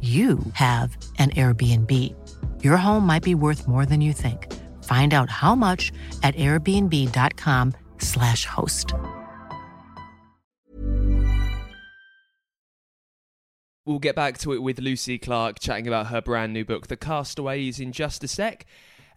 you have an Airbnb. Your home might be worth more than you think. Find out how much at airbnb.com/slash host. We'll get back to it with Lucy Clarke chatting about her brand new book, The Castaways, in just a sec.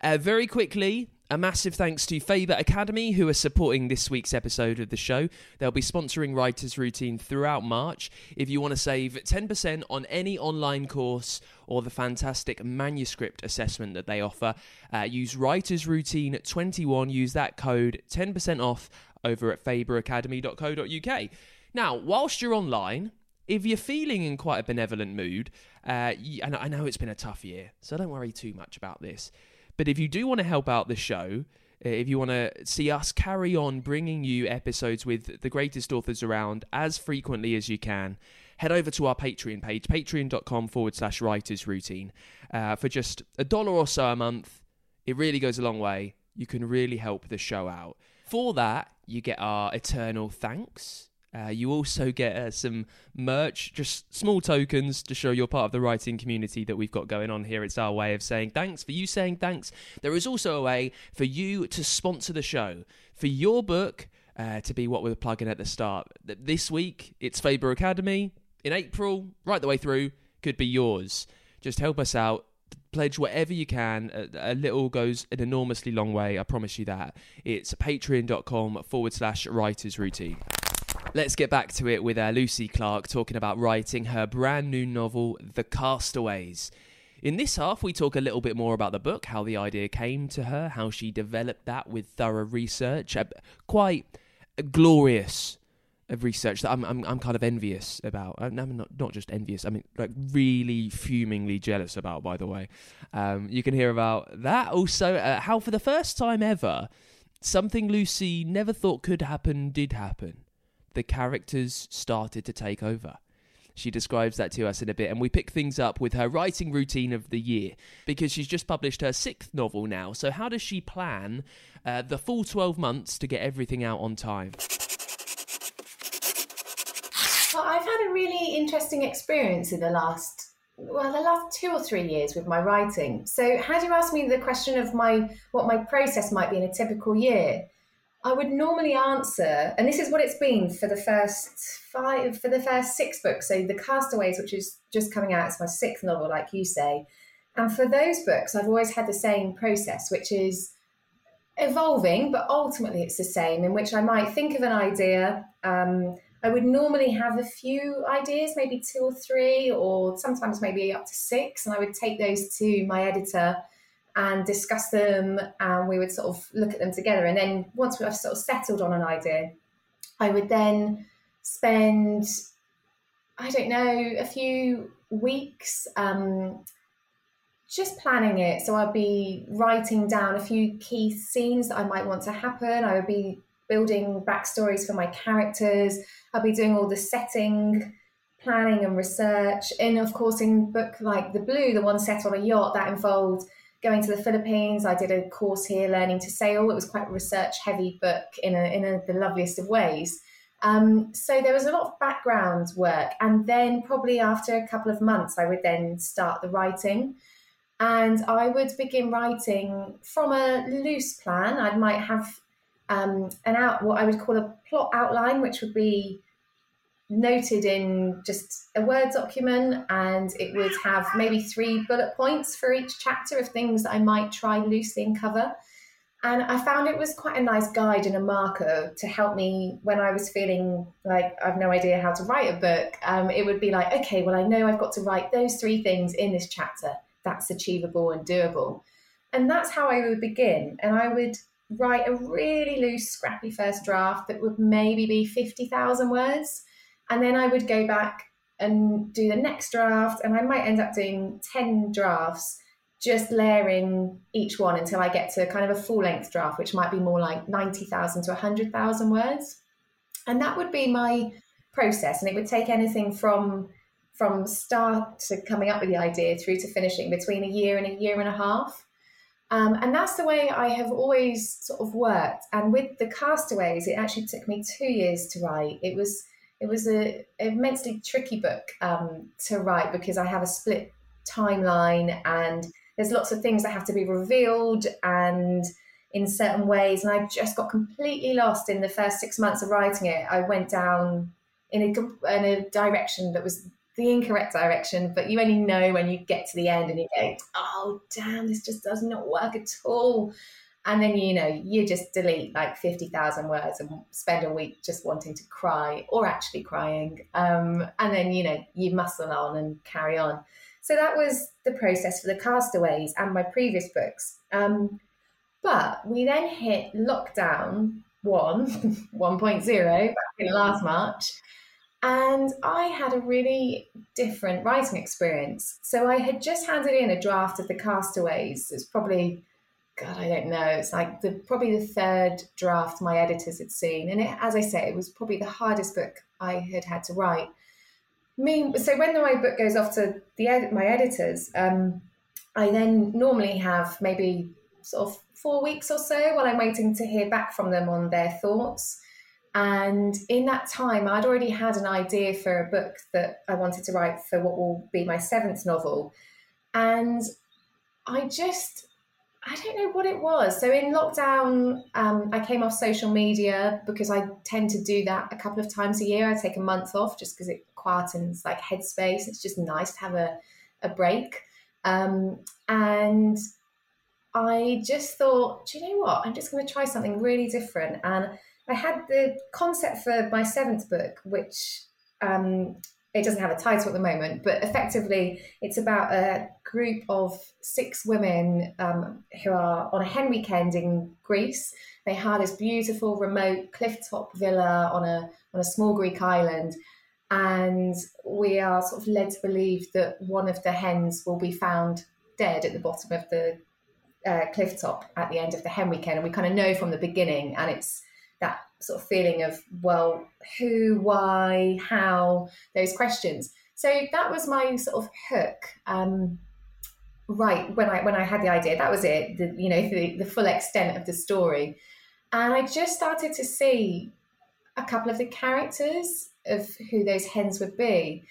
Uh, very quickly, a massive thanks to Faber Academy, who are supporting this week's episode of the show. They'll be sponsoring Writer's Routine throughout March. If you want to save 10% on any online course or the fantastic manuscript assessment that they offer, uh, use Writer's Routine 21. Use that code 10% off over at faberacademy.co.uk. Now, whilst you're online, if you're feeling in quite a benevolent mood, uh, and I know it's been a tough year, so don't worry too much about this. But if you do want to help out the show, uh, if you want to see us carry on bringing you episodes with the greatest authors around as frequently as you can, head over to our Patreon page, patreon.com forward slash writers routine. Uh, for just a dollar or so a month, it really goes a long way. You can really help the show out. For that, you get our eternal thanks. Uh, you also get uh, some merch, just small tokens to show you're part of the writing community that we've got going on here. It's our way of saying thanks. For you saying thanks, there is also a way for you to sponsor the show. For your book uh, to be what we are plugging at the start. This week, it's Faber Academy. In April, right the way through, could be yours. Just help us out pledge whatever you can. A, a, little goes an enormously long way. I promise you that. It's patreon.com forward slash writers routine. Let's get back to it with uh, Lucy Clarke talking about writing her brand new novel, The Castaways. In this half, we talk a little bit more about the book, how the idea came to her, how she developed that with thorough research. Uh, quite glorious of research that I'm, I'm, I'm kind of envious about. I'm not, not just envious, I mean, like really fumingly jealous about, by the way. Um, you can hear about that. Also, uh, how for the first time ever, something Lucy never thought could happen did happen. The characters started to take over. She describes that to us in a bit, and we pick things up with her writing routine of the year because she's just published her sixth novel now. So, how does she plan uh, the full 12 months to get everything out on time? Well, I've had a really interesting experience in the last well the last two or three years with my writing so had you asked me the question of my what my process might be in a typical year i would normally answer and this is what it's been for the first five for the first six books. So the castaways which is just coming out it's my sixth novel like you say. And for those books i've always had the same process which is evolving but ultimately it's the same in which i might think of an idea um, I would normally have a few ideas, maybe two or three, or sometimes maybe up to six, and I would take those to my editor and discuss them, and we would sort of look at them together. And then once we've sort of settled on an idea, I would then spend, I don't know, a few weeks um, just planning it. So I'd be writing down a few key scenes that I might want to happen. I would be building backstories for my characters. i'd be doing all the setting, planning, and research. And of course, in book like The Blue, the one set on a yacht, that involved going to the Philippines. I did a course here learning to sail. It was quite a research heavy book in, a, in a, the loveliest of ways. Um, so there was a lot of background work. And then, probably after a couple of months, I would then start the writing. And I would begin writing from a loose plan. I might have um, an out what I would call a plot outline, which would be noted in just a Word document, and it would have maybe three bullet points for each chapter of things that I might try loosely and cover. And I found it was quite a nice guide and a marker to help me when I was feeling like I've no idea how to write a book. Um, it would be like, okay, well, I know I've got to write those three things in this chapter. That's achievable and doable. And that's how I would begin. And I would write a really loose, scrappy first draft that would maybe be 50,000 words. And then I would go back and do the next draft, and I might end up doing 10 drafts, just layering each one until I get to kind of a full length draft, which might be more like 90,000 to 100,000 words. And that would be my process. And it would take anything from from start to coming up with the idea through to finishing between a year and a year and a half. Um, and that's the way I have always sort of worked. And with the Castaways, it actually took me two years to write. It was it was a immensely tricky book um, to write because I have a split timeline and there's lots of things that have to be revealed and in certain ways. And I just got completely lost in the first six months of writing it. I went down in a, in a direction that was the incorrect direction, but you only know when you get to the end and you go, oh, damn, this just does not work at all. And then, you know, you just delete like 50,000 words and spend a week just wanting to cry or actually crying. Um, and then, you know, you muscle on and carry on. So that was the process for the Castaways and my previous books. Um, but we then hit lockdown one, <laughs> 1.0 back in last March. And I had a really different writing experience. So I had just handed in a draft of The Castaways. It's probably God, I don't know. It's like the probably the third draft my editors had seen, and it, as I say, it was probably the hardest book I had had to write. Me, so when my book goes off to the ed- my editors, um, I then normally have maybe sort of four weeks or so while I'm waiting to hear back from them on their thoughts. And in that time, I'd already had an idea for a book that I wanted to write for what will be my seventh novel. And I just, I don't know what it was. So in lockdown, um, I came off social media because I tend to do that a couple of times a year. I take a month off just because it quietens like headspace. It's just nice to have a, a break. Um, and I just thought, do you know what? I'm just going to try something really different. And I had the concept for my seventh book, which um, it doesn't have a title at the moment, but effectively it's about a group of six women um, who are on a hen weekend in Greece. They have this beautiful remote clifftop villa on a on a small Greek island, and we are sort of led to believe that one of the hens will be found dead at the bottom of the uh, cliff top at the end of the hen weekend, and we kind of know from the beginning, and it's sort of feeling of well, who, why, how, those questions. So that was my sort of hook. Um, right when I when I had the idea, that was it. The, you know the, the full extent of the story, and I just started to see a couple of the characters of who those hens would be,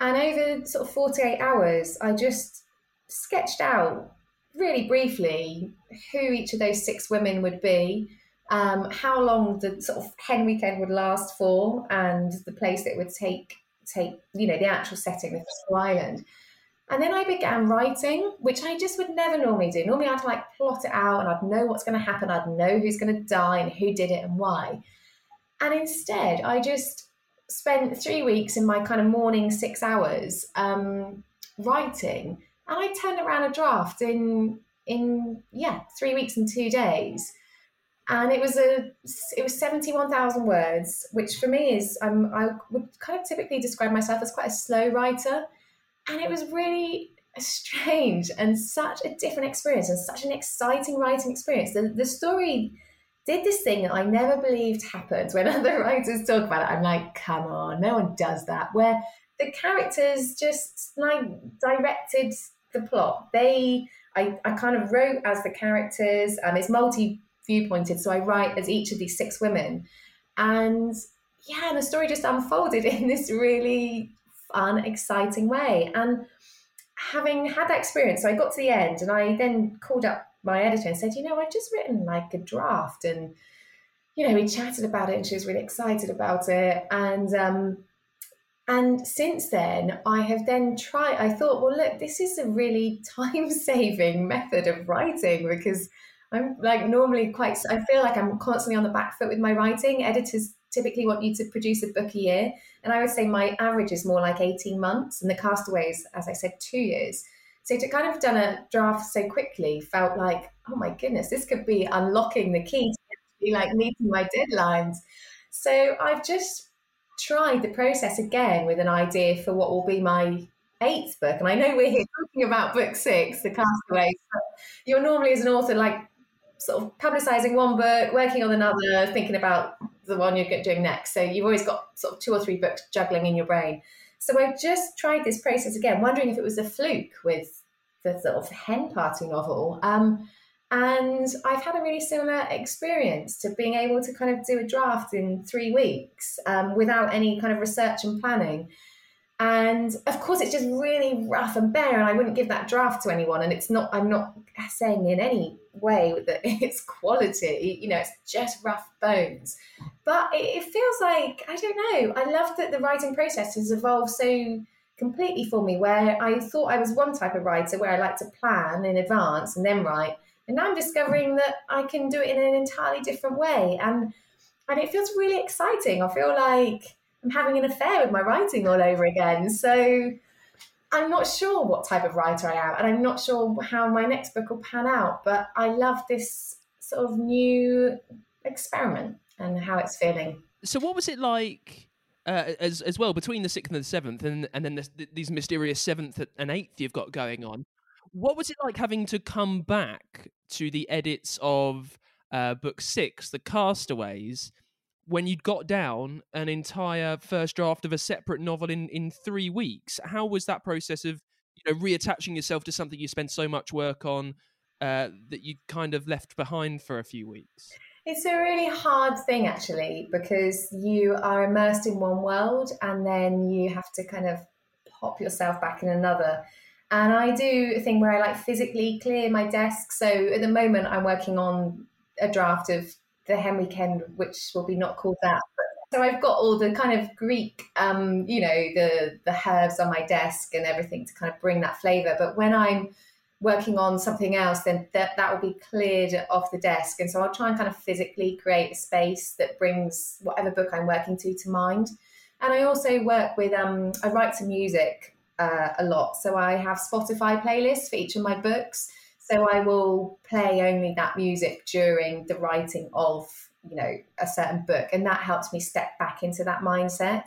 and over sort of forty eight hours, I just sketched out really briefly who each of those six women would be, um, how long the sort of hen weekend would last for, and the place it would take take you know the actual setting of the island. And then I began writing, which I just would never normally do. Normally I'd like plot it out and I'd know what's going to happen. I'd know who's going to die and who did it and why. And instead, I just spent three weeks in my kind of morning six hours um, writing and I turned around a draft in in yeah three weeks and two days, and it was a it was seventy one thousand words, which for me is um, I would kind of typically describe myself as quite a slow writer, and it was really strange and such a different experience and such an exciting writing experience. The the story did this thing that I never believed happened. When <laughs> other writers talk about it, I'm like, come on, no one does that. Where the characters just like directed the plot. They, I, I kind of wrote as the characters, and it's multi viewpointed. So I write as each of these six women, and yeah, and the story just unfolded <laughs> in this really fun, exciting way. And having had that experience, so I got to the end, and I then called up my editor and said, you know, I've just written like a draft, and you know, we chatted about it, and she was really excited about it, and um, and since then, I have then tried, I thought, well, look, this is a really <laughs> time saving method of writing because I'm like normally quite, I feel like I'm constantly on the back foot with my writing. Editors typically want you to produce a book a year. And I would say my average is more like 18 months, and the castaways, as I said, two years. So to kind of done a draft so quickly felt like, oh my goodness, this could be unlocking the key to like meeting my deadlines. So I've just tried the process again with an idea for what will be my eighth book. And I know we're here talking about book six, The Castaways, but you're normally as an author like sort of publicizing one book, working on another, thinking about the one you're doing next. So you've always got sort of two or three books juggling in your brain. So I just tried this process again, wondering if it was a fluke with the sort of hen party novel. Um, and I've had a really similar experience to being able to kind of do a draft in three weeks um, without any kind of research and planning. And of course, it's just really rough and bare, and I wouldn't give that draft to anyone. And it's not, I'm not saying in any way that <laughs> it's quality, you know, it's just rough bones. But it, it feels like, I don't know, I love that the writing process has evolved so completely for me, where I thought I was one type of writer where I like to plan in advance and then write. And now I'm discovering that I can do it in an entirely different way. And and it feels really exciting. I feel like I'm having an affair with my writing all over again. So I'm not sure what type of writer I am, and I'm not sure how my next book will pan out, but I love this sort of new experiment and how it's feeling. So, what was it like uh, as as well between the sixth and the seventh, and and then this, these mysterious seventh and eighth you've got going on? What was it like having to come back to the edits of uh, book six, The Castaways, when you'd got down an entire first draft of a separate novel in, in three weeks. How was that process of you know reattaching yourself to something you spent so much work on uh, that you kind of left behind for a few weeks? It's a really hard thing actually because you are immersed in one world and then you have to kind of pop yourself back in another. And I do a thing where I like physically clear my desk. So at the moment, I'm working on a draft of the Hen Weekend, which will be not called that. So I've got all the kind of Greek, um, you know, the the herbs on my desk and everything to kind of bring that flavour. But when I'm working on something else, then that, that will be cleared off the desk. And so I'll try and kind of physically create a space that brings whatever book I'm working to to mind. And I also work with, um, I write to music uh, a lot. So I have Spotify playlists for each of my books. So I will play only that music during the writing of, you know, a certain book. And that helps me step back into that mindset.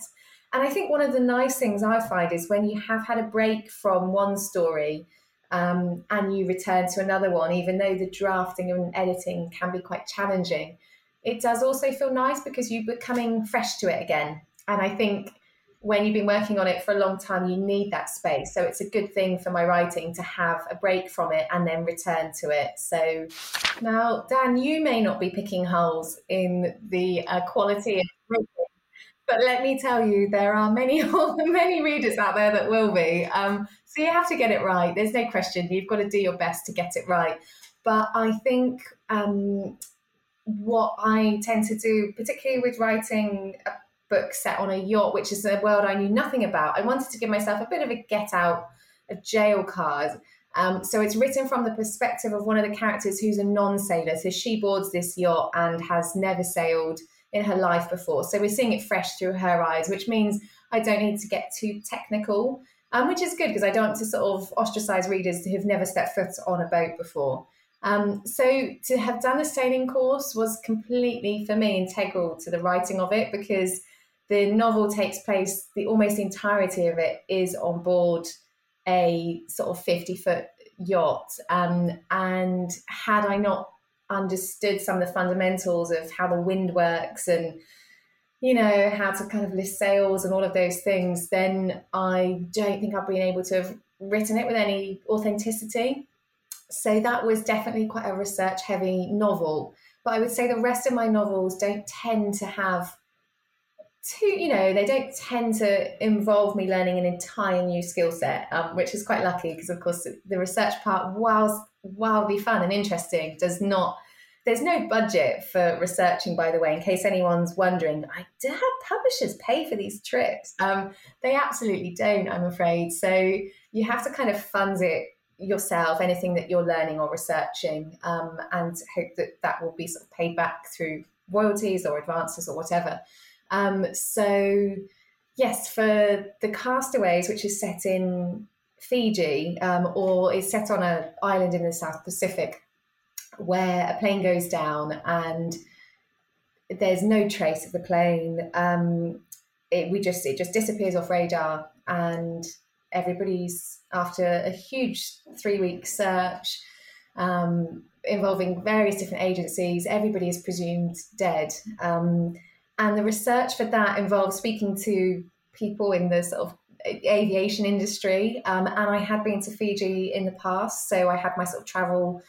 And I think one of the nice things I find is when you have had a break from one story um, and you return to another one, even though the drafting and editing can be quite challenging, it does also feel nice because you're becoming fresh to it again. And I think when you've been working on it for a long time, you need that space. So it's a good thing for my writing to have a break from it and then return to it. So now, Dan, you may not be picking holes in the uh, quality of but let me tell you, there are many, <laughs> many readers out there that will be. Um, so you have to get it right. There's no question. You've got to do your best to get it right. But I think um, what I tend to do, particularly with writing a book set on a yacht, which is a world I knew nothing about, I wanted to give myself a bit of a get out of jail card. Um, so it's written from the perspective of one of the characters who's a non sailor. So she boards this yacht and has never sailed in her life before. So we're seeing it fresh through her eyes, which means I don't need to get too technical um, which is good because I don't want to sort of ostracize readers who've never stepped foot on a boat before. Um, so to have done the sailing course was completely, for me, integral to the writing of it because the novel takes place, the almost entirety of it is on board a sort of 50 foot yacht. Um, and had I not understood some of the fundamentals of how the wind works and you know, how to kind of list sails and all of those things, then I don't think I've been able to have written it with any authenticity. So that was definitely quite a research heavy novel. But I would say the rest of my novels don't tend to have too, you know, they don't tend to involve me learning an entire new skill set, um, which is quite lucky because, of course, the research part, whilst wildly fun and interesting, does not there's no budget for researching, by the way, in case anyone's wondering. I do have publishers pay for these trips. Um, they absolutely don't, I'm afraid. So you have to kind of fund it yourself, anything that you're learning or researching, um, and hope that that will be sort of paid back through royalties or advances or whatever. Um, so, yes, for the Castaways, which is set in Fiji um, or is set on an island in the South Pacific, where a plane goes down and there's no trace of the plane. Um, it, we just it just disappears off radar, and everybody's after a huge three week search um, involving various different agencies. Everybody is presumed dead, um, and the research for that involves speaking to people in the sort of aviation industry. Um, and I had been to Fiji in the past, so I had my sort of travel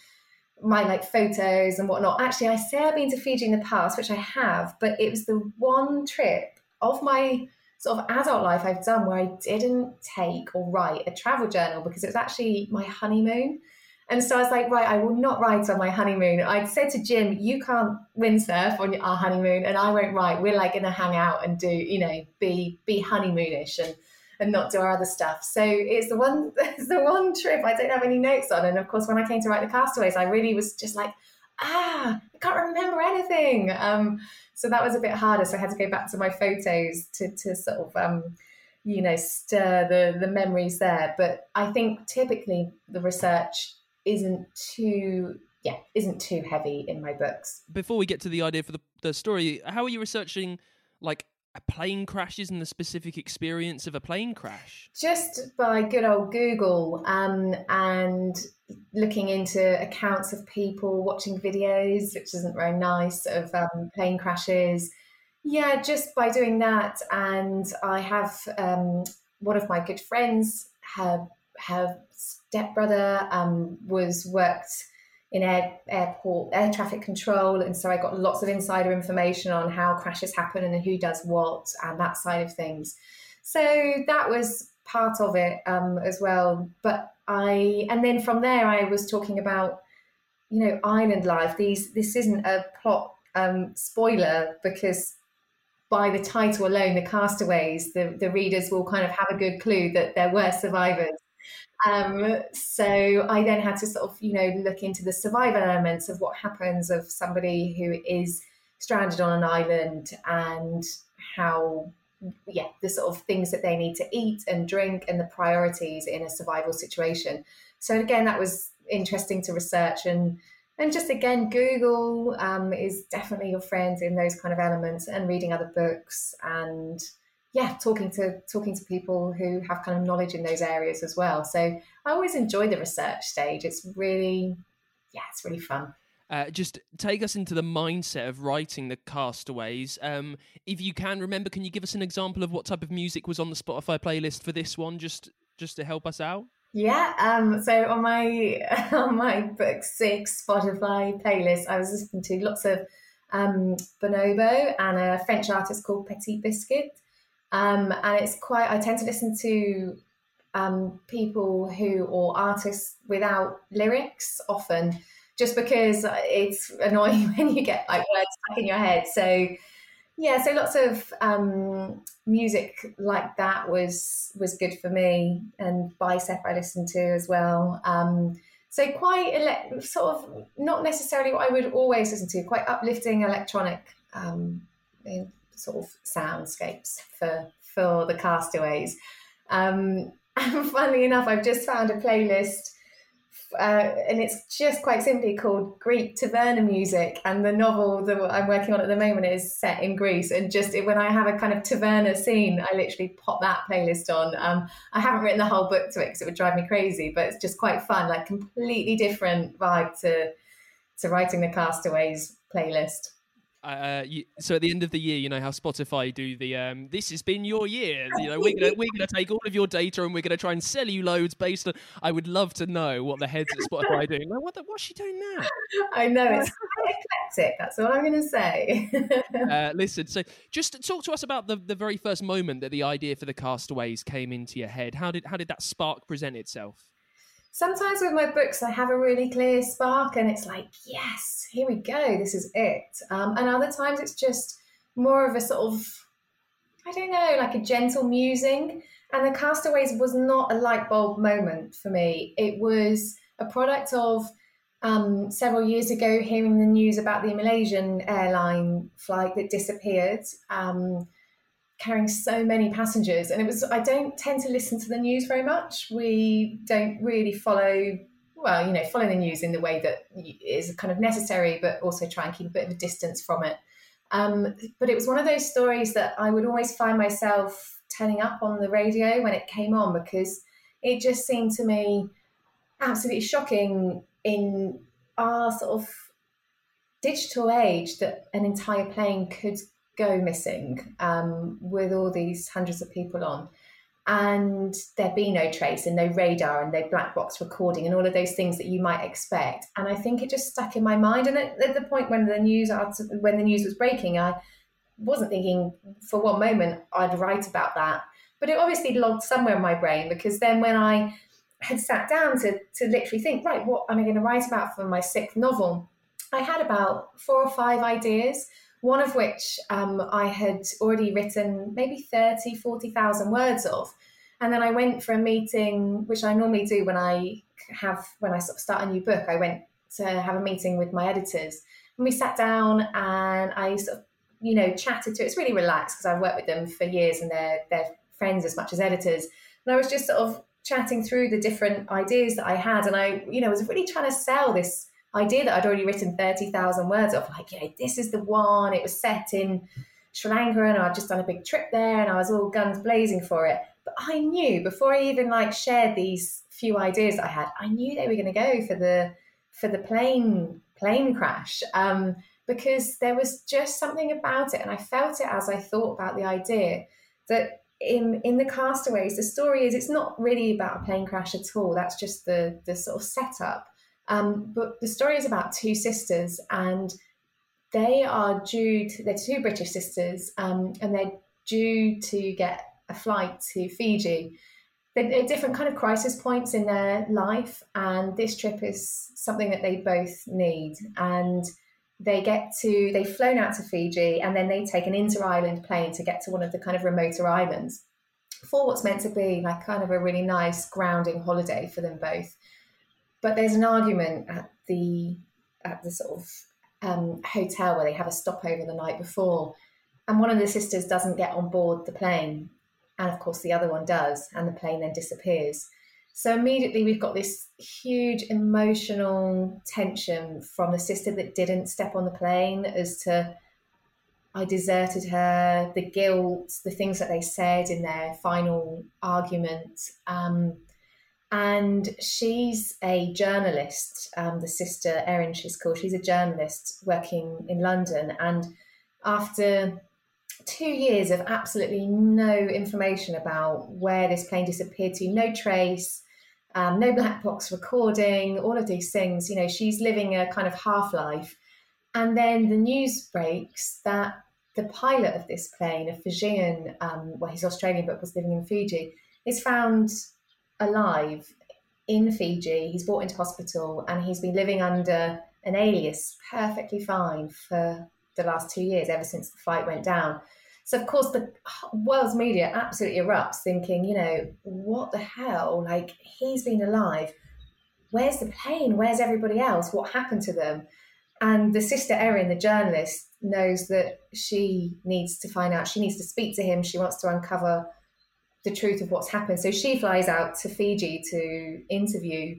my like photos and whatnot. Actually, I say I've been to Fiji in the past, which I have, but it was the one trip of my sort of adult life I've done where I didn't take or write a travel journal because it was actually my honeymoon. And so I was like, right, I will not write on my honeymoon. I'd said to Jim, you can't windsurf on our honeymoon, and I won't write. We're like going to hang out and do, you know, be be honeymoonish. And and not do our other stuff. So it's the one <laughs> it's the one trip I don't have any notes on. And of course, when I came to write the Castaways, I really was just like, ah, I can't remember anything. Um, so that was a bit harder. So I had to go back to my photos to to sort of um, you know stir the the memories there. But I think typically the research isn't too yeah isn't too heavy in my books. Before we get to the idea for the the story, how are you researching like plane crashes and the specific experience of a plane crash? Just by good old Google um, and looking into accounts of people watching videos, which isn't very nice, of um, plane crashes. Yeah, just by doing that. And I have um, one of my good friends, her, her stepbrother um, was worked in air, airport air traffic control, and so I got lots of insider information on how crashes happen and who does what and that side of things. So that was part of it um, as well. But I and then from there I was talking about you know island life. These this isn't a plot um, spoiler because by the title alone, the castaways, the, the readers will kind of have a good clue that there were survivors um, so I then had to sort of, you know, look into the survival elements of what happens of somebody who is stranded on an island and how, yeah, the sort of things that they need to eat and drink and the priorities in a survival situation. So again, that was interesting to research and and just again, Google um, is definitely your friend in those kind of elements and reading other books and yeah, talking to talking to people who have kind of knowledge in those areas as well. So I always enjoy the research stage. It's really, yeah, it's really fun. Uh, just take us into the mindset of writing the castaways. Um, if you can remember, can you give us an example of what type of music was on the Spotify playlist for this one, just just to help us out? Yeah. Um, so on my <laughs> on my book six Spotify playlist, I was listening to lots of um, Bonobo and a French artist called Petit Biscuit. Um, and it's quite, I tend to listen to um, people who, or artists without lyrics often, just because it's annoying <laughs> when you get like words stuck in your head. So, yeah, so lots of um, music like that was was good for me, and Bicep I listened to as well. Um, so quite ele- sort of not necessarily what I would always listen to, quite uplifting electronic um, sort of soundscapes for for the castaways. Um, <laughs> and funnily enough, I've just found a playlist, uh, and it's just quite simply called Greek Taverna music. And the novel that I'm working on at the moment is set in Greece. And just when I have a kind of taverna scene, I literally pop that playlist on. Um, I haven't written the whole book to it because it would drive me crazy, but it's just quite fun, like completely different vibe to to writing the Castaways playlist. Uh, you, so at the end of the year, you know how Spotify do the um, "This has been your year." You know, we're gonna we're gonna take all of your data and we're gonna try and sell you loads based on. I would love to know what the heads at Spotify are doing. Like, what the, what's she doing now? I know it's quite eclectic. That's all I'm gonna say. <laughs> uh, listen, so just talk to us about the the very first moment that the idea for the Castaways came into your head. How did how did that spark present itself? Sometimes with my books, I have a really clear spark and it's like, yes, here we go, this is it. Um, and other times it's just more of a sort of, I don't know, like a gentle musing. And the Castaways was not a light bulb moment for me. It was a product of um, several years ago hearing the news about the Malaysian airline flight that disappeared. Um, carrying so many passengers. And it was, I don't tend to listen to the news very much. We don't really follow, well, you know, follow the news in the way that is kind of necessary, but also try and keep a bit of a distance from it. Um, but it was one of those stories that I would always find myself turning up on the radio when it came on because it just seemed to me absolutely shocking in our sort of digital age that an entire plane could go missing um, with all these hundreds of people on. And there'd be no trace and no radar and no black box recording and all of those things that you might expect. And I think it just stuck in my mind. And at, at the point when the news when the news was breaking, I wasn't thinking for one moment I'd write about that. But it obviously logged somewhere in my brain because then when I had sat down to, to literally think, right, what am I going to write about for my sixth novel? I had about four or five ideas one of which um, I had already written maybe 30, 40,000 words of. And then I went for a meeting, which I normally do when I have, when I sort of start a new book, I went to have a meeting with my editors. And we sat down and I sort of, you know, chatted to, it's really relaxed because I've worked with them for years and they're, they're friends as much as editors. And I was just sort of chatting through the different ideas that I had. And I, you know, was really trying to sell this idea that I'd already written 30,000 words of, like, you know, this is the one. It was set in Sri Lanka and I'd just done a big trip there and I was all guns blazing for it. But I knew before I even like shared these few ideas I had, I knew they were going to go for the for the plane plane crash um, because there was just something about it, and I felt it as I thought about the idea that in in the castaways the story is it's not really about a plane crash at all that's just the the sort of setup um, but the story is about two sisters and they are due to they're two british sisters um, and they're due to get a flight to fiji they're at different kind of crisis points in their life and this trip is something that they both need and they get to they've flown out to Fiji and then they take an inter island plane to get to one of the kind of remoter islands for what's meant to be like kind of a really nice grounding holiday for them both. But there's an argument at the at the sort of um, hotel where they have a stopover the night before, and one of the sisters doesn't get on board the plane, and of course the other one does, and the plane then disappears. So immediately we've got this huge emotional tension from the sister that didn't step on the plane as to I deserted her, the guilt, the things that they said in their final argument. Um, and she's a journalist, um, the sister Erin, she's called. She's a journalist working in London. And after two years of absolutely no information about where this plane disappeared to, no trace, um, no black box recording, all of these things. You know, she's living a kind of half life. And then the news breaks that the pilot of this plane, a Fijian, um, well, he's Australian but was living in Fiji, is found alive in Fiji. He's brought into hospital and he's been living under an alias perfectly fine for the last two years, ever since the flight went down. So of course the world's media absolutely erupts, thinking, you know, what the hell? Like he's been alive. Where's the plane? Where's everybody else? What happened to them? And the sister Erin, the journalist, knows that she needs to find out. She needs to speak to him. She wants to uncover the truth of what's happened. So she flies out to Fiji to interview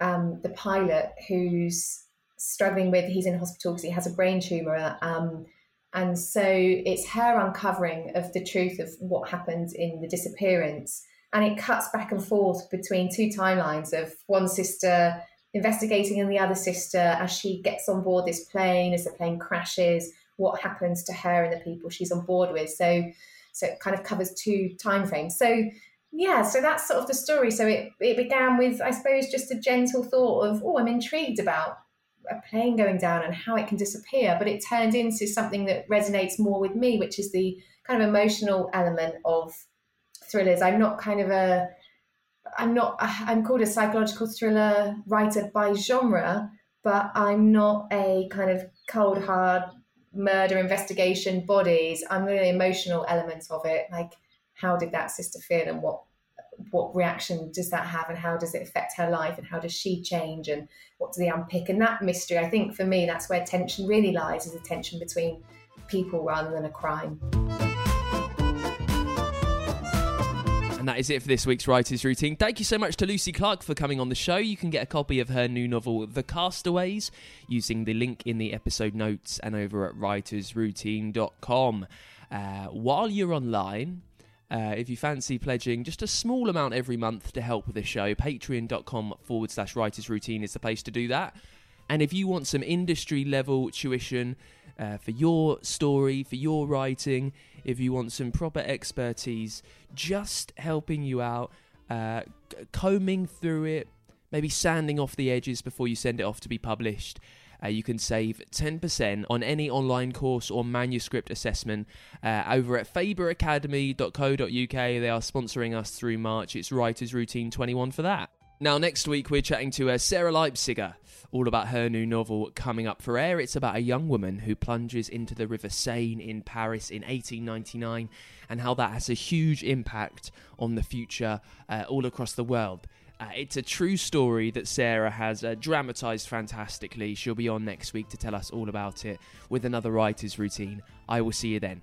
um, the pilot who's struggling with. He's in hospital because he has a brain tumor. Um, and so it's her uncovering of the truth of what happened in the disappearance. And it cuts back and forth between two timelines of one sister investigating and the other sister as she gets on board this plane, as the plane crashes, what happens to her and the people she's on board with. So so it kind of covers two time frames. So yeah, so that's sort of the story. So it, it began with, I suppose, just a gentle thought of, oh, I'm intrigued about a plane going down and how it can disappear. But it turned into something that resonates more with me, which is the kind of emotional element of thrillers. I'm not kind of a, I'm not, I'm called a psychological thriller writer by genre, but I'm not a kind of cold, hard murder investigation bodies. I'm the emotional elements of it. Like, how did that sister feel and what what reaction does that have and how does it affect her life and how does she change and what do they unpick and that mystery i think for me that's where tension really lies is a tension between people rather than a crime And that is it for this week's Writer's Routine. Thank you so much to Lucy Clarke for coming on the show. You can get a copy of her new novel, The Castaways, using the link in the episode notes and over at writersroutine.com. Uh, while you're online, uh, if you fancy pledging just a small amount every month to help with the show, patreon.com forward slash writers routine is the place to do that. And if you want some industry level tuition uh, for your story, for your writing, if you want some proper expertise, just helping you out, uh, combing through it, maybe sanding off the edges before you send it off to be published, uh, you can save 10% on any online course or manuscript assessment uh, over at faberacademy.co.uk. They are sponsoring us through March. It's Writers Routine 21 for that. Now, next week, we're chatting to uh, Sarah Leipciger, all about her new novel coming up for air. It's about a young woman who plunges into the River Seine in Paris in 1899 and how that has a huge impact on the future uh, all across the world. Uh, it's a true story that Sarah has uh, dramatised fantastically. She'll be on next week to tell us all about it with another writer's routine. I will see you then.